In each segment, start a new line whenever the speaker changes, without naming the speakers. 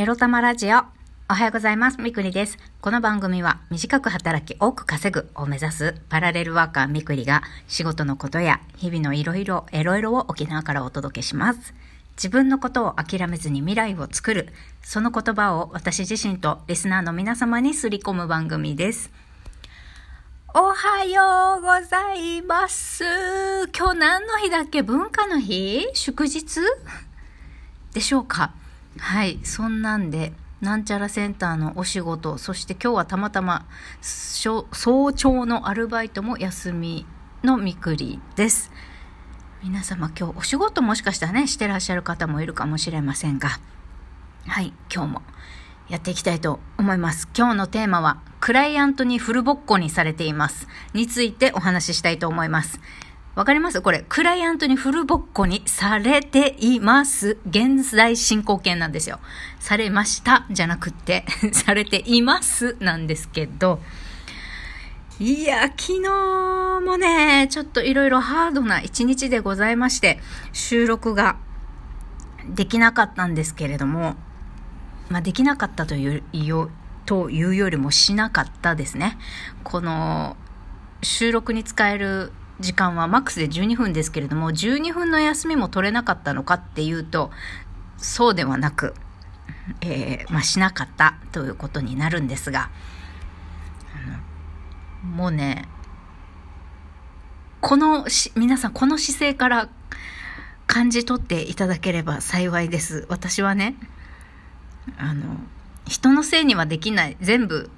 エロ玉ラジオ。おはようございます。みくりです。この番組は短く働き多く稼ぐを目指すパラレルワーカーみくりが仕事のことや日々のいろいろエロエロを沖縄からお届けします。自分のことを諦めずに未来を作る。その言葉を私自身とリスナーの皆様にすり込む番組です。おはようございます。今日何の日だっけ？文化の日？祝日？でしょうか？はい、そんなんで、なんちゃらセンターのお仕事、そして今日はたまたま、早朝のアルバイトも休みのみくりです。皆様今日お仕事もしかしたらね、してらっしゃる方もいるかもしれませんが、はい、今日もやっていきたいと思います。今日のテーマは、クライアントにフルボッコにされています。についてお話ししたいと思います。わかります？これ、クライアントにフルボッコにされています。現在進行形なんですよ。されましたじゃなくて、されていますなんですけど、いや、昨日もね、ちょっといろいろハードな一日でございまして、収録ができなかったんですけれども、まあ、できなかったというよというよりもしなかったですね。この収録に使える時間はマックスで12分ですけれども、12分の休みも取れなかったのかっていうと、そうではなく、えーまあ、しなかったということになるんですが、もうね、このし、皆さんこの姿勢から感じ取っていただければ幸いです。私はね、あの、人のせいにはできない。全部、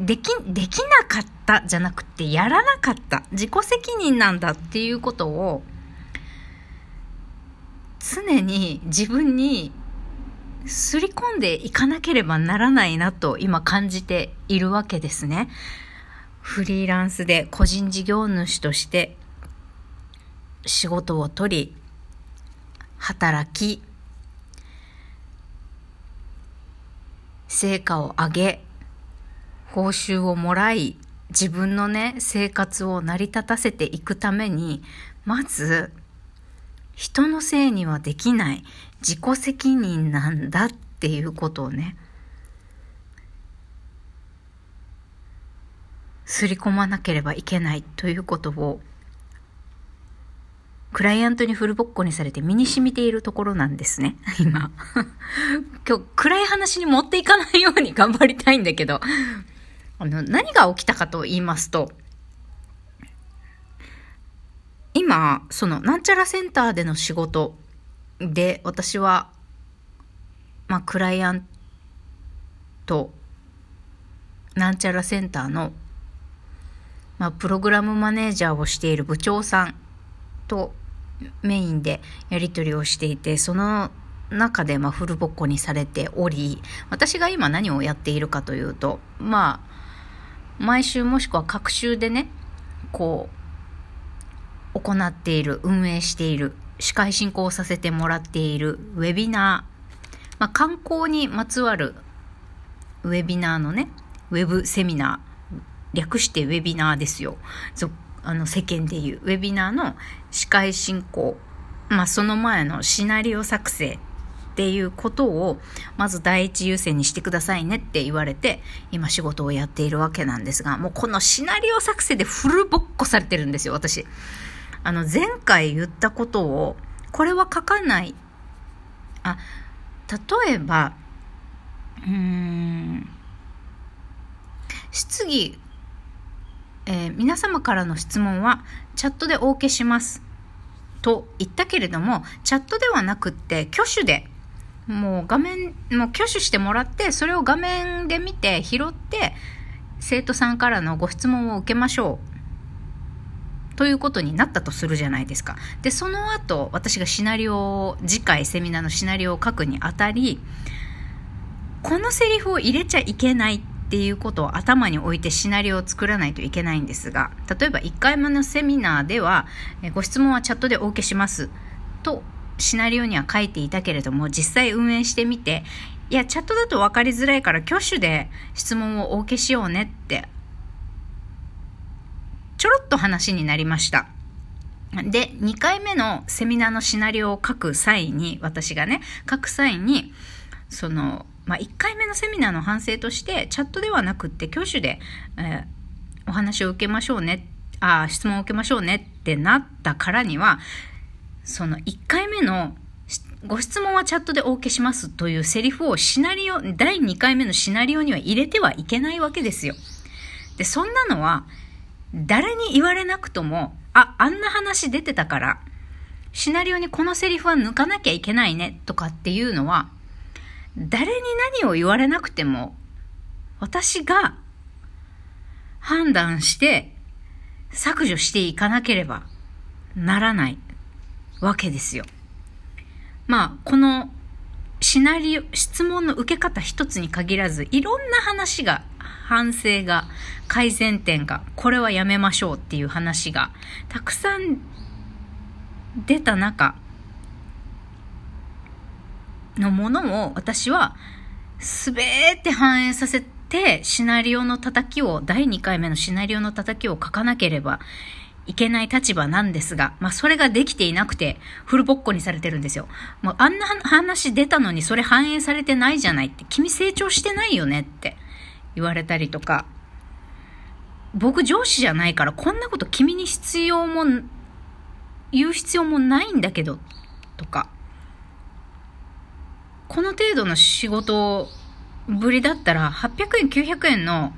でき、できなかったじゃなくて、やらなかった。自己責任なんだっていうことを、常に自分にすり込んでいかなければならないなと今感じているわけですね。フリーランスで個人事業主として仕事を取り、働き、成果を上げ、報酬をもらい、自分のね、生活を成り立たせていくために、まず、人のせいにはできない自己責任なんだっていうことをね、すり込まなければいけないということを、クライアントにフルボッコにされて身に染みているところなんですね、今。今日暗い話に持っていかないように頑張りたいんだけど、あの、何が起きたかと言いますと、今、その、なんちゃらセンターでの仕事で、私は、まあ、クライアント、なんちゃらセンターの、まあ、プログラムマネージャーをしている部長さんとメインでやり取りをしていて、その中でまあフルボッコにされており、私が今何をやっているかというと、まあ、毎週もしくは各週でね、こう、行っている、運営している、司会進行させてもらっているウェビナー、まあ、観光にまつわるウェビナーのね、ウェブセミナー、略してウェビナーですよ。あの世間でいうウェビナーの司会進行、まあ、その前のシナリオ作成。っていうことをまず第一優先にしてくださいねって言われて今仕事をやっているわけなんですがもうこのシナリオ作成でフルボッコされてるんですよ私。あの前回言ったことをこれは書かない。あ例えばうーん質疑。えー、皆様からの質問はチャットでお受けしますと言ったけれどもチャットではなくって挙手でもう画面もう挙手してもらってそれを画面で見て拾って生徒さんからのご質問を受けましょう。ということになったとするじゃないですか。でその後私がシナリオを次回セミナーのシナリオを書くにあたりこのセリフを入れちゃいけないっていうことを頭に置いてシナリオを作らないといけないんですが例えば1回目のセミナーではご質問はチャットでお受けします。とシナリオには書いていたけれども実際運営してみていやチャットだと分かりづらいから挙手で質問をお受けしようねってちょろっと話になりました。で2回目のセミナーのシナリオを書く際に私がね書く際にその、まあ、1回目のセミナーの反省として、チャットではなくって、教師で、えー、お話を受けましょうね、ああ質問を受けましょうねってなったからには、その1回目のご質問はチャットでお受けしますというセリフをシナリオ、第2回目のシナリオには入れてはいけないわけですよ。で、そんなのは、誰に言われなくとも、あ、あんな話出てたから、シナリオにこのセリフは抜かなきゃいけないねとかっていうのは、誰に何を言われなくても、私が判断して削除していかなければならないわけですよ。まあ、このシナリオ、質問の受け方一つに限らず、いろんな話が、反省が、改善点が、これはやめましょうっていう話が、たくさん出た中のものを私はすべて反映させてシナリオの叩きを、第2回目のシナリオの叩きを書かなければいけない立場なんですが、まあそれができていなくて、フルボッコにされてるんですよ。もうあんな話出たのにそれ反映されてないじゃないって、君成長してないよねって言われたりとか、僕上司じゃないからこんなこと君に必要も、言う必要もないんだけど、とか、この程度の仕事ぶりだったら800円900円の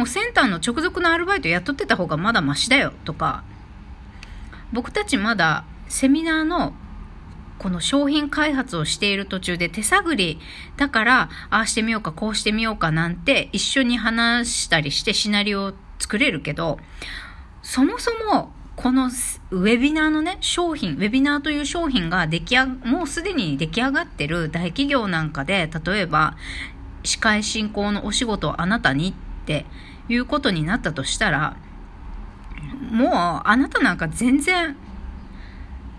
もうセンターの直属のアルバイト雇ってた方がまだマシだよとか、僕たちまだセミナーのこの商品開発をしている途中で手探りだから、ああしてみようか、こうしてみようかなんて一緒に話したりしてシナリオを作れるけど、そもそもこのウェビナーのね、商品、ウェビナーという商品が出来上もうすでに出来上がってる大企業なんかで、例えば、司会進行のお仕事をあなたにっていうことになったとしたら、もうあなたなんか全然、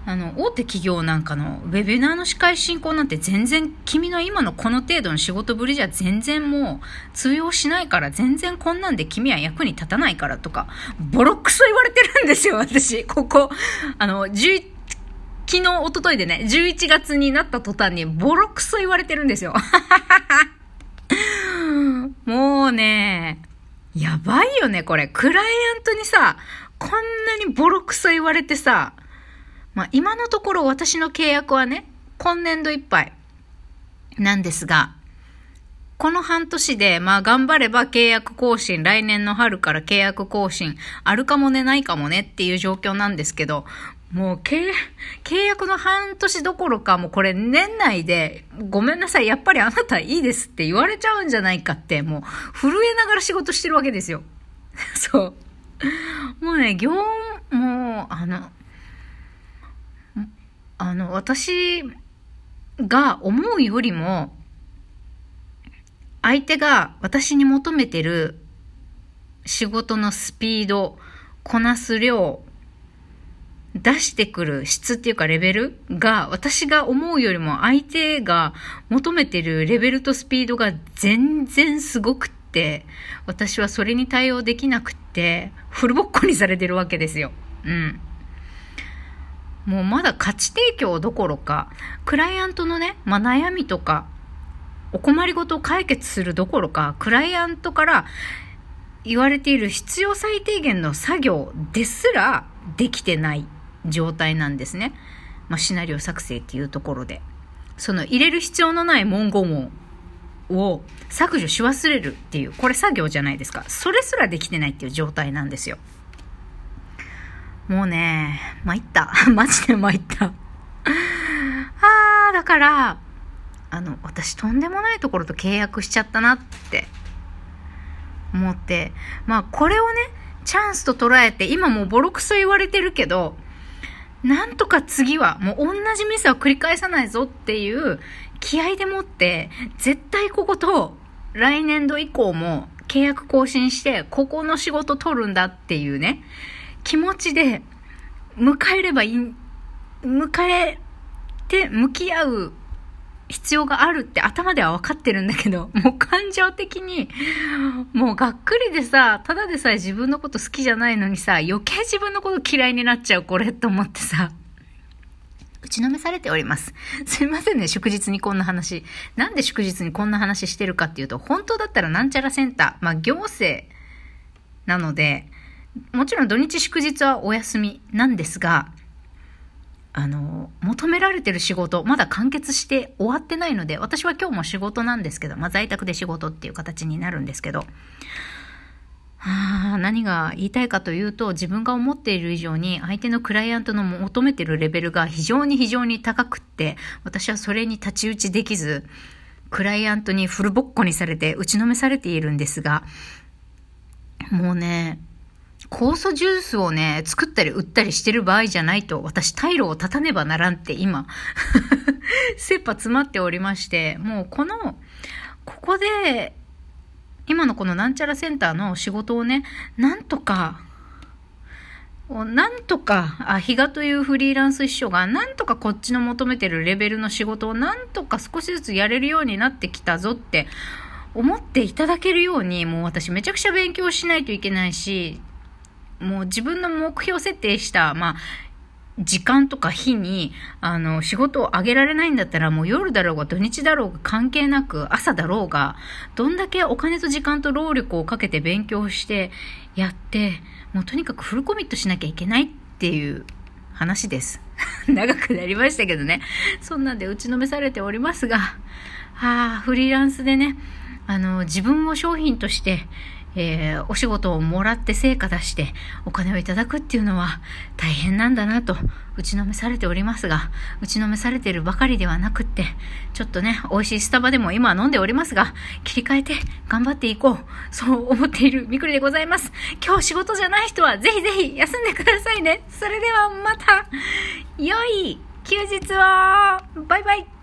あの、大手企業なんかのウェビナーの司会進行なんて全然君の今のこの程度の仕事ぶりじゃ全然もう通用しないから全然こんなんで君は役に立たないからとか、ボロクソ言われてるんですよ、私。ここ、あの、11昨日、おとといでね、11月になった途端にボロクソ言われてるんですよ。もうね、やばいよね、これ。クライアントにさ、こんなにボロクソ言われてさ、まあ今のところ私の契約はね、今年度いっぱいなんですが、この半年で、まあ頑張れば契約更新、来年の春から契約更新、あるかもね、ないかもねっていう状況なんですけど、もう契約の半年どころかもうこれ年内でごめんなさい、やっぱりあなたいいですって言われちゃうんじゃないかってもう震えながら仕事してるわけですよ。そう。もうね、業務、もうあの、あの、私が思うよりも相手が私に求めてる仕事のスピード、こなす量、出してくる質っていうかレベルが私が思うよりも相手が求めてるレベルとスピードが全然すごくって私はそれに対応できなくってフルボッコにされてるわけですよ。うん。もうまだ価値提供どころかクライアントのね、まあ、悩みとかお困りごとを解決するどころかクライアントから言われている必要最低限の作業ですらできてない状態なんですね。まあ、シナリオ作成っていうところで。その入れる必要のない文言をを削除し忘れるっていう、これ作業じゃないですか。それすらできてないっていう状態なんですよ。もうね、参った。マジで参った。あー、だから、あの、私とんでもないところと契約しちゃったなって思って、まあこれをね、チャンスと捉えて、今もうボロクソ言われてるけど、なんとか次はもう同じミスは繰り返さないぞっていう気合でもって、絶対ここと来年度以降も契約更新して、ここの仕事取るんだっていうね、気持ちで迎えればいい、迎えて向き合う必要があるって頭では分かってるんだけど、もう感情的に、もうがっくりでさ、ただでさえ自分のこと好きじゃないのにさ、余計自分のこと嫌いになっちゃうこれと思ってさ、打ちのめされております。すいませんね、祝日にこんな話。なんで祝日にこんな話してるかっていうと、本当だったらなんちゃらセンター、まあ行政なので、もちろん土日祝日はお休みなんですが、あの、求められてる仕事、まだ完結して終わってないので、私は今日も仕事なんですけど、まあ在宅で仕事っていう形になるんですけど、はあ、何が言いたいかというと、自分が思っている以上に相手のクライアントの求めてるレベルが非常に非常に高くって、私はそれに太刀打ちできず、クライアントにフルボッコにされて打ちのめされているんですが、もうね、酵素ジュースをね、作ったり売ったりしてる場合じゃないと、私、退路を立たねばならんって今、切羽詰まっておりまして、もうこの、ここで、今のこのなんちゃらセンターの仕事をね、なんとか、なんとか、あ、比嘉というフリーランス秘書が、なんとかこっちの求めてるレベルの仕事をなんとか少しずつやれるようになってきたぞって思っていただけるように、もう私めちゃくちゃ勉強しないといけないし、もう自分の目標設定した、まあ、時間とか日に、あの、仕事をあげられないんだったら、もう夜だろうが土日だろうが関係なく、朝だろうが、どんだけお金と時間と労力をかけて勉強してやって、もうとにかくフルコミットしなきゃいけないっていう話です。長くなりましたけどね。そんなんで打ちのめされておりますが、ああ、フリーランスでね、あの、自分を商品として、えー、お仕事をもらって成果出してお金をいただくっていうのは大変なんだなと打ちのめされておりますが、打ちのめされてるばかりではなくって、ちょっとね、美味しいスタバでも今は飲んでおりますが、切り替えて頑張っていこう。そう思っているみくりでございます。今日仕事じゃない人はぜひぜひ休んでくださいね。それではまた、良い休日をバイバイ